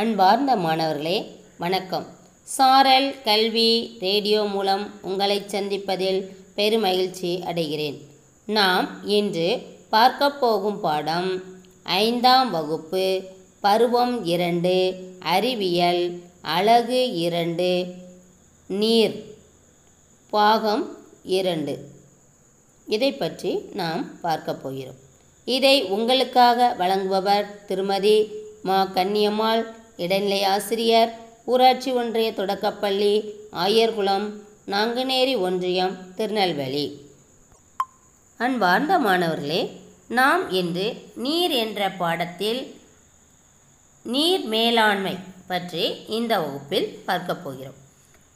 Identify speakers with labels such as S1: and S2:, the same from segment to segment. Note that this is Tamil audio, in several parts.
S1: அன்பார்ந்த மாணவர்களே வணக்கம். சாரல் கல்வி ரேடியோ மூலம் உங்களை சந்திப்பதில் பெருமகிழ்ச்சி அடைகிறேன். நாம் இன்று பார்க்க போகும் பாடம் ஐந்தாம் வகுப்பு பருவம் இரண்டு அறிவியல் அழகு இரண்டு நீர் பாகம் இரண்டு. இதை பற்றி நாம் பார்க்க போகிறோம். இதை உங்களுக்காக வழங்குபவர் திருமதி மா. கன்னியம்மாள் இடைநிலை ஆசிரியர் ஊராட்சி ஒன்றிய தொடக்கப்பள்ளி ஆயர்குளம் நாங்குநேரி ஒன்றியம் திருநெல்வேலி. அன்பார்ந்த மாணவர்களே நாம் இன்று நீர் என்ற பாடத்தில் நீர் மேலாண்மை பற்றி இந்த வகுப்பில் பார்க்கப் போகிறோம்.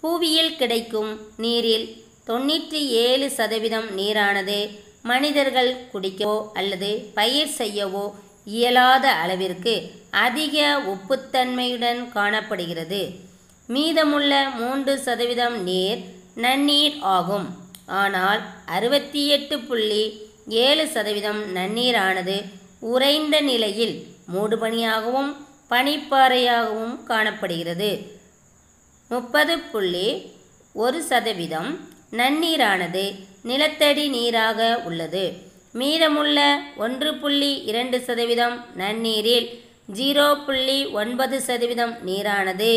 S1: புவியில் கிடைக்கும் நீரில் தொண்ணூற்றி ஏழு சதவீதம் நீரானது மனிதர்கள் குடிக்கவோ அல்லது பயிர் செய்யவோ இயலாத அளவிற்கு அதிக உப்புத்தன்மையுடன் காணப்படுகிறது. மீதமுள்ள மூன்று சதவீதம் நீர் நன்னீர் ஆகும். ஆனால் அறுபத்தி எட்டு புள்ளி ஏழு சதவீதம் நன்னீரானது உறைந்த நிலையில் மூடுபனியாகவும் பனிப்பாறையாகவும் காணப்படுகிறது. முப்பது புள்ளி ஒரு சதவீதம் நன்னீரானது நிலத்தடி நீராக உள்ளது. மீதமுள்ள ஒன்று புள்ளி இரண்டு சதவீதம் நன்னீரில் ஜீரோ புள்ளி ஒன்பது சதவீதம் நீரானது.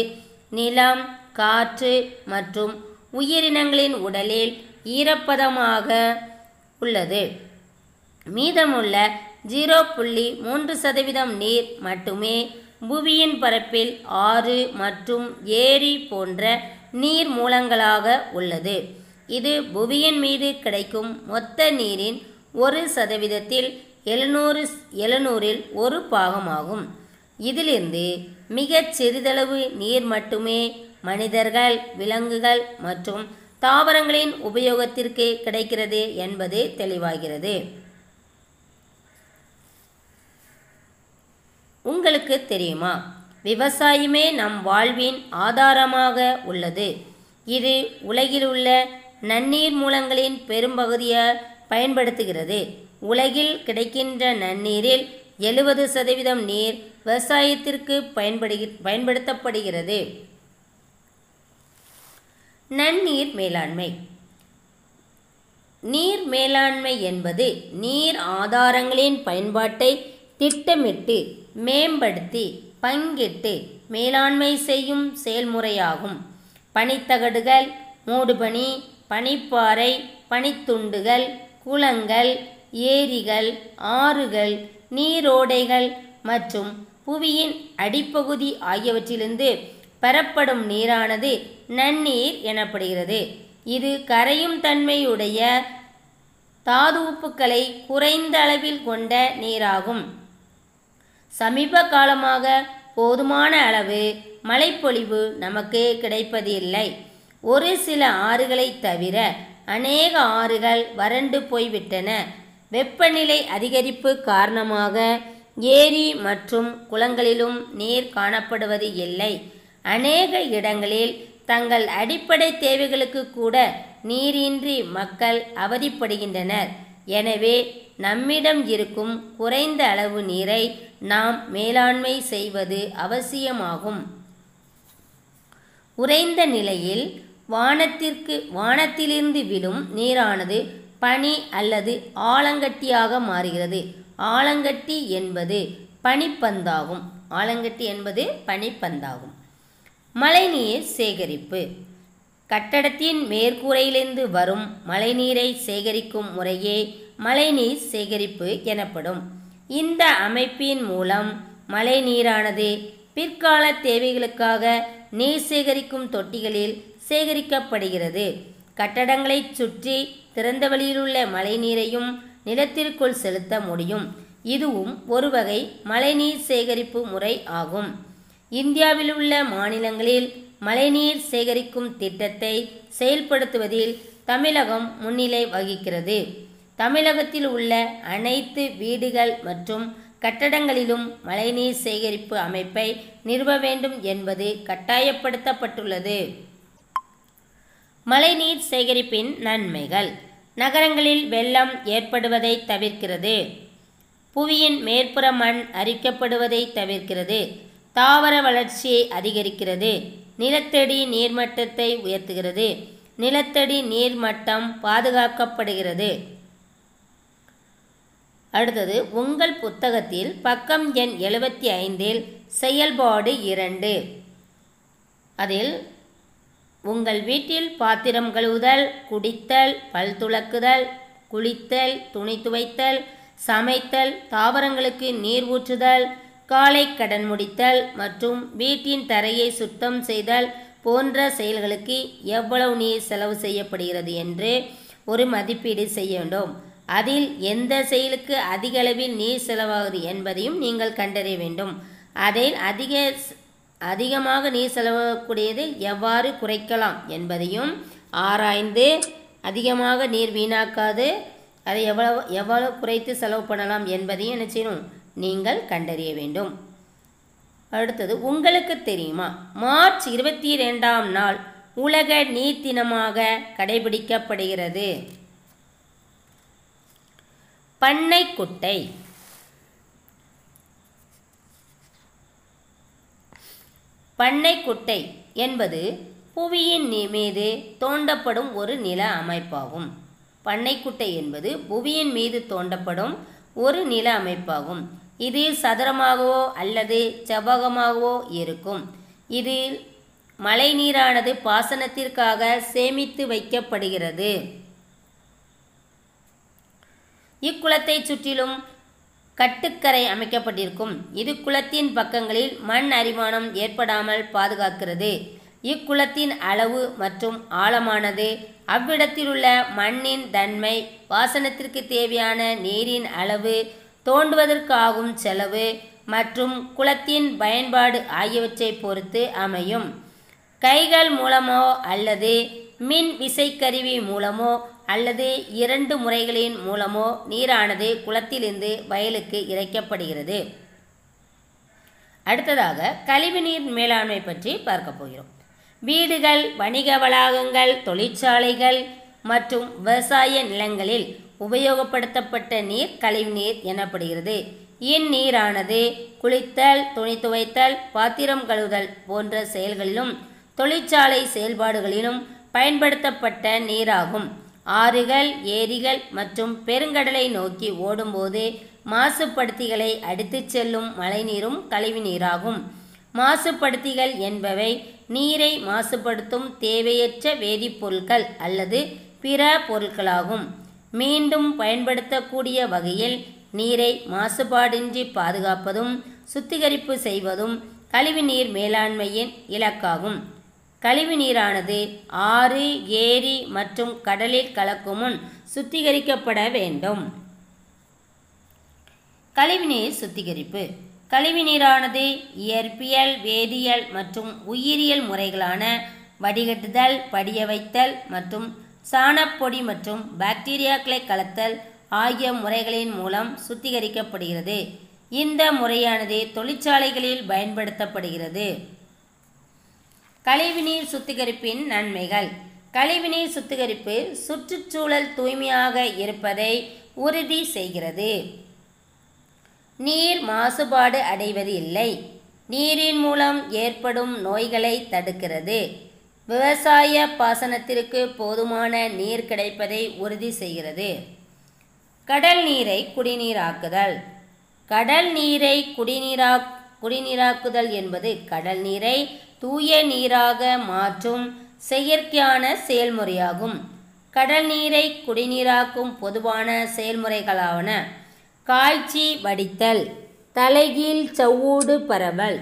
S1: நிலம் காற்று மற்றும் உயிரினங்களின் உடலில் ஈரப்பதமாக உள்ளது. மீதமுள்ள ஜீரோ புள்ளி மூன்று சதவீதம் நீர் மட்டுமே புவியின் பரப்பில் ஆறு மற்றும் ஏரி போன்ற நீர் மூலங்களாக உள்ளது. இது புவியின் மீது கிடைக்கும் மொத்த நீரின் ஒரு சதவீதத்தில் எழுநூறு எழுநூறில் ஒரு பாகமாகும். இதிலிருந்து மிகச் சிறிதளவு நீர் மட்டுமே மனிதர்கள் விலங்குகள் மற்றும் தாவரங்களின் உபயோகத்திற்கு கிடைக்கிறது என்பது தெளிவாகிறது. உங்களுக்கு தெரியுமா? விவசாயமே நம் வாழ்வின் ஆதாரமாக உள்ளது. இது உலகில் உள்ள நன்னீர் மூலங்களின் பெரும்பகுதியை பயன்படுத்துகிறது. உலகில் கிடைக்கின்ற நன்னீரில் எழுபது சதவீதம் நீர் விவசாயத்திற்கு பயன்படு பயன்படுத்தப்படுகிறது. நன்னீர் மேலாண்மை. நீர் மேலாண்மை என்பது நீர் ஆதாரங்களின் பயன்பாட்டை திட்டமிட்டு மேம்படுத்தி பங்கிட்டு மேலாண்மை செய்யும் செயல்முறையாகும். பனித்தகடுகள் மூடுபனி பனிப்பாறை பனித்துண்டுகள் குளங்கள் ஏரிகள் ஆறுகள் நீரோடைகள் மற்றும் புவியின் அடிப்பகுதி ஆகியவற்றிலிருந்து பெறப்படும் நீரானது நன்னீர் எனப்படுகிறது. இது கரையும் தன்மையுடைய தாது உப்புக்களை குறைந்த அளவில் கொண்ட நீராகும். சமீப காலமாக போதுமான அளவு மழைப்பொழிவு நமக்கு கிடைப்பதில்லை. ஒரு சில ஆறுகளை தவிர அநேக ஆறுகள் வறண்டு போய்விட்டன. வெப்பநிலை அதிகரிப்பு காரணமாக ஏரி மற்றும் குளங்களிலும் நீர் காணப்படுவது இல்லை. அநேக இடங்களில் தங்கள் அடிப்படை தேவைகளுக்கு கூட நீரின்றி மக்கள் அவதிப்படுகின்றனர். எனவே நம்மிடம் இருக்கும் குறைந்த அளவு நீரை நாம் மேலாண்மை செய்வது அவசியமாகும். உறைந்த நிலையில் வானத்திற்கு வானத்திலிருந்து விழும் நீரானது பனி அல்லது ஆலங்கட்டியாக மாறுகிறது. ஆலங்கட்டி என்பது பனிப்பந்தாகும். ஆலங்கட்டி என்பது பனிப்பந்தாகும். மழைநீர் சேகரிப்பு. கட்டடத்தின் மேற்கூரையிலிருந்து வரும் மழைநீரை சேகரிக்கும் முறையே மழைநீர் சேகரிப்பு எனப்படும். இந்த அமைப்பின் மூலம் மழைநீரானது பிற்கால தேவைகளுக்காக நீர் சேகரிக்கும் தொட்டிகளில் சேகரிக்கப்படுகிறது. கட்டடங்களைச் சுற்றி திறந்த வெளியிலுள்ள மழைநீரையும் நிலத்திற்குள் செலுத்த முடியும். இதுவும் ஒரு வகை மழைநீர் சேகரிப்பு முறை ஆகும். இந்தியாவில் உள்ள மாநிலங்களில் மழைநீர் சேகரிக்கும் திட்டத்தை செயல்படுத்துவதில் தமிழகம் முன்னிலை வகிக்கிறது. தமிழகத்தில் உள்ள அனைத்து வீடுகள் மற்றும் கட்டடங்களிலும் மழைநீர் சேகரிப்பு அமைப்பை நிறுவ வேண்டும் என்பது கட்டாயப்படுத்தப்பட்டுள்ளது. மழைநீர் சேகரிப்பின் நன்மைகள். நகரங்களில் வெள்ளம் ஏற்படுவதை தவிர்க்கிறது. புவியின் மேற்புற மண் அரிக்கப்படுவதை தவிர்க்கிறது. தாவர வளர்ச்சியை அதிகரிக்கிறது. நிலத்தடி நீர்மட்டத்தை உயர்த்துகிறது. நிலத்தடி நீர்மட்டம் பாதுகாக்கப்படுகிறது. அடுத்தது உங்கள் புத்தகத்தில் பக்கம் எண் எழுபத்தி ஐந்தில் செயல்பாடு இரண்டு. அதில் உங்கள் வீட்டில் பாத்திரம் கழுவுதல் குடித்தல் பல் துலக்குதல் குளித்தல் துணி துவைத்தல் சமைத்தல் தாவரங்களுக்கு நீர் ஊற்றுதல் காலை கடன் முடித்தல் மற்றும் வீட்டின் தரையை சுத்தம் செய்தல் போன்ற செயல்களுக்கு எவ்வளவு நீர் செலவு செய்யப்படுகிறது என்று ஒரு மதிப்பீடு செய்ய வேண்டும். அதில் எந்த செயலுக்கு அதிக அளவில் நீர் செலவாகுது என்பதையும் நீங்கள் கண்டறிய வேண்டும். அதில் அதிக அதிகமாக நீர் செலவாகக்கூடியது எவ்வாறு குறைக்கலாம் என்பதையும் ஆராய்ந்து அதிகமாக நீர் வீணாக்காது அதை எவ்வளவு எவ்வளவு குறைத்து செலவு பண்ணலாம் என்பதையும் என்ன செய்யணும் நீங்கள் கண்டறிய வேண்டும். அடுத்தது உங்களுக்கு தெரியுமா? மார்ச் இருபத்தி ரெண்டாம் நாள் உலக நீர் தினமாக கடைபிடிக்கப்படுகிறது. பண்ணைக்குட்டை. பண்ணைக்குட்டை என்பது புவியின் மீது தோண்டப்படும் ஒரு நில அமைப்பாகும். பண்ணைக்குட்டை என்பது புவியின் மீது தோண்டப்படும் ஒரு நில அமைப்பாகும். இது சதுரமாகவோ அல்லது செவ்வகமாகவோ இருக்கும். இதில் மழைநீரானது பாசனத்திற்காக சேமித்து வைக்கப்படுகிறது. இக்குளத்தை சுற்றிலும் கட்டுக்கரை அமைக்கப்பட்டிருக்கும். இது குளத்தின் பக்கங்களில் மண் அரிமானம் ஏற்படாமல் பாதுகாக்கிறது. இக்குளத்தின் அளவு மற்றும் ஆழமானது அவ்விடத்திலுள்ள மண்ணின் தன்மை பாசனத்திற்கு தேவையான நீரின் அளவு தோண்டுவதற்காகும் செலவு மற்றும் குளத்தின் பயன்பாடு ஆகியவற்றை பொறுத்து அமையும். கைகள் மூலமோ அல்லது மின் விசைக்கருவி மூலமோ அல்லது இரண்டு முறைகளின் மூலமோ நீரானது குளத்திலிருந்து வயலுக்கு இறைக்கப்படுகிறது. அடுத்ததாக கழிவுநீர் மேலாண்மை பற்றி பார்க்க போகிறோம். வீடுகள் வணிக வளாகங்கள் தொழிற்சாலைகள் மற்றும் விவசாய நிலங்களில் உபயோகப்படுத்தப்பட்ட நீர் கழிவுநீர் எனப்படுகிறது. இந்நீரானது குளித்தல் துணி துவைத்தல் பாத்திரம் கழுவுதல் போன்ற செயல்களிலும் தொழிற்சாலை செயல்பாடுகளிலும் பயன்படுத்தப்பட்ட நீராகும். ஆறுகள் ஏரிகள் மற்றும் பெருங்கடலை நோக்கி ஓடும்போது மாசுபடுத்திகளை அடித்துச் செல்லும் மழைநீரும் கழிவுநீராகும். மாசுபடுத்திகள் என்பவை நீரை மாசுபடுத்தும் தேவையற்ற வேதிப்பொருட்கள் அல்லது பிற பொருட்களாகும். மீண்டும் பயன்படுத்தக்கூடிய வகையில் நீரை மாசுபாடின்றி பாதுகாப்பதும் சுத்திகரிப்பு செய்வதும் கழிவுநீர் மேலாண்மையின் இலக்காகும். கழிவுநீரானது ஆறு ஏரி மற்றும் கடலில் கலக்கும் முன் சுத்திகரிக்கப்பட வேண்டும். கழிவுநீர் சுத்திகரிப்பு. கழிவுநீரானது இயற்பியல் வேதியியல் மற்றும் உயிரியல் முறைகளான வடிகட்டுதல் படிய வைத்தல் மற்றும் சாணப்பொடி மற்றும் பாக்டீரியாக்களை கலத்தல் ஆகிய முறைகளின் மூலம் சுத்திகரிக்கப்படுகிறது. இந்த முறையானது தொழிற்சாலைகளில் பயன்படுத்தப்படுகிறது. கழிவுநீர் சுத்திகரிப்பின் நன்மைகள். கழிவுநீர் சுத்திகரிப்பு சுற்றுச்சூழல் தூய்மையாக இருப்பதை உறுதி செய்கிறது. நீர் மாசுபாடு அடைவது இல்லை. நீரின் மூலம் ஏற்படும் நோய்களை தடுக்கிறது. விவசாய பாசனத்திற்கு போதுமான நீர் கிடைப்பதை உறுதி செய்கிறது. கடல் நீரை குடிநீராக்குதல். கடல் நீரை குடிநீரா குடிநீராக்குதல் என்பது கடல் நீரை தூய நீராக மாற்றும் செயற்கையான செயல்முறையாகும். கடல் நீரை குடிநீராக்கும் பொதுவான செயல்முறைகளாவன காய்ச்சி வடித்தல் தலைகீழ் சவ்வூடு பரவல்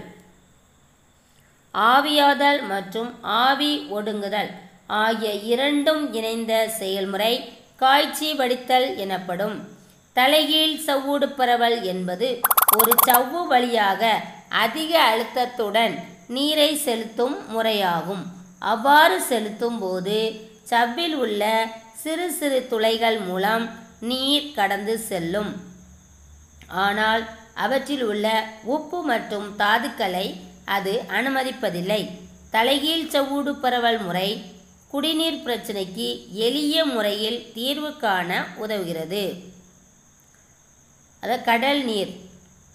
S1: ஆவியாதல் மற்றும் ஆவி ஒடுங்குதல் ஆகிய இரண்டும் இணைந்த செயல்முறை காய்ச்சி வடித்தல் எனப்படும். தலைகீழ் சவ்வூடு பரவல் என்பது ஒரு சவ்வு வழியாக அதிக அழுத்தத்துடன் நீரை செலுத்தும் முறையாகும். அவ்வாறு செலுத்தும் போது சவ்வில் உள்ள சிறு சிறு துளைகள் மூலம் நீர் கடந்து செல்லும். ஆனால் அவற்றில் உள்ள உப்பு மற்றும் தாதுக்களை அது அனுமதிப்பதில்லை. தலைகீழ் சவ்வூடு பரவல் முறை குடிநீர் பிரச்சினைக்கு எளிய முறையில் தீர்வு காண உதவுகிறது. அது கடல் நீர்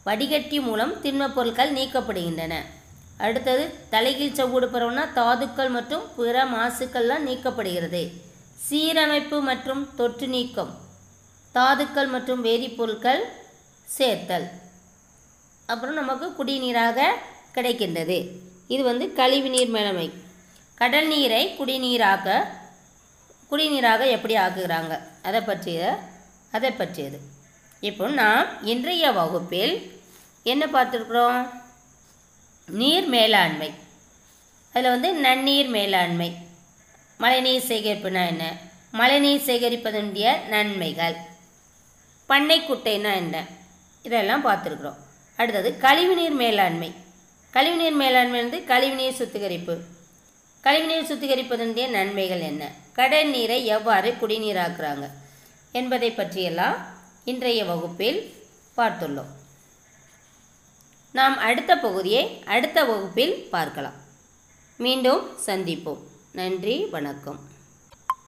S1: வடிகட்டி மூலம் திண்மப் பொருட்கள் நீக்கப்படுகின்றன. அடுத்தது தலைகீழ் சவ்வூடு பரவுனா தாதுக்கள் மற்றும் பிற மாசுக்கள்லாம் நீக்கப்படுகிறது. சீரமைப்பு மற்றும் தொற்று நீக்கம். தாதுக்கள் மற்றும் வேதிப்பொருட்கள் சேர்த்தல். அப்புறம் நமக்கு குடிநீராக கிடைக்கின்றது. இது வந்து கழிவுநீர் மேலாண்மை. கடல் நீரை குடிநீராக குடிநீராக எப்படி ஆக்குகிறாங்க? அதை பற்றிய அதை பற்றியது. இப்போ நாம் இன்றைய வகுப்பில் என்ன பார்த்துருக்குறோம்? நீர் மேலாண்மை. அதில் வந்து நன்னீர் மேலாண்மை. மழைநீர் சேகரிப்புனா என்ன? மழைநீர் சேகரிப்பதனுடைய நன்மைகள். பண்ணை குட்டைனா என்ன? இதெல்லாம் பார்த்துருக்குறோம். அடுத்தது கழிவுநீர் மேலாண்மை. கழிவுநீர் மேலாண்மை வந்து கழிவுநீர் சுத்திகரிப்பு. கழிவுநீர் சுத்திகரிப்பதனுடைய நன்மைகள் என்ன? கடல் நீரை எவ்வாறு குடிநீராக்குறாங்க? என்பதை பற்றியெல்லாம் இன்றைய வகுப்பில் பார்த்துள்ளோம். நாம் அடுத்த பகுதியை அடுத்த வகுப்பில் பார்க்கலாம். மீண்டும் சந்திப்போம். நன்றி வணக்கம்.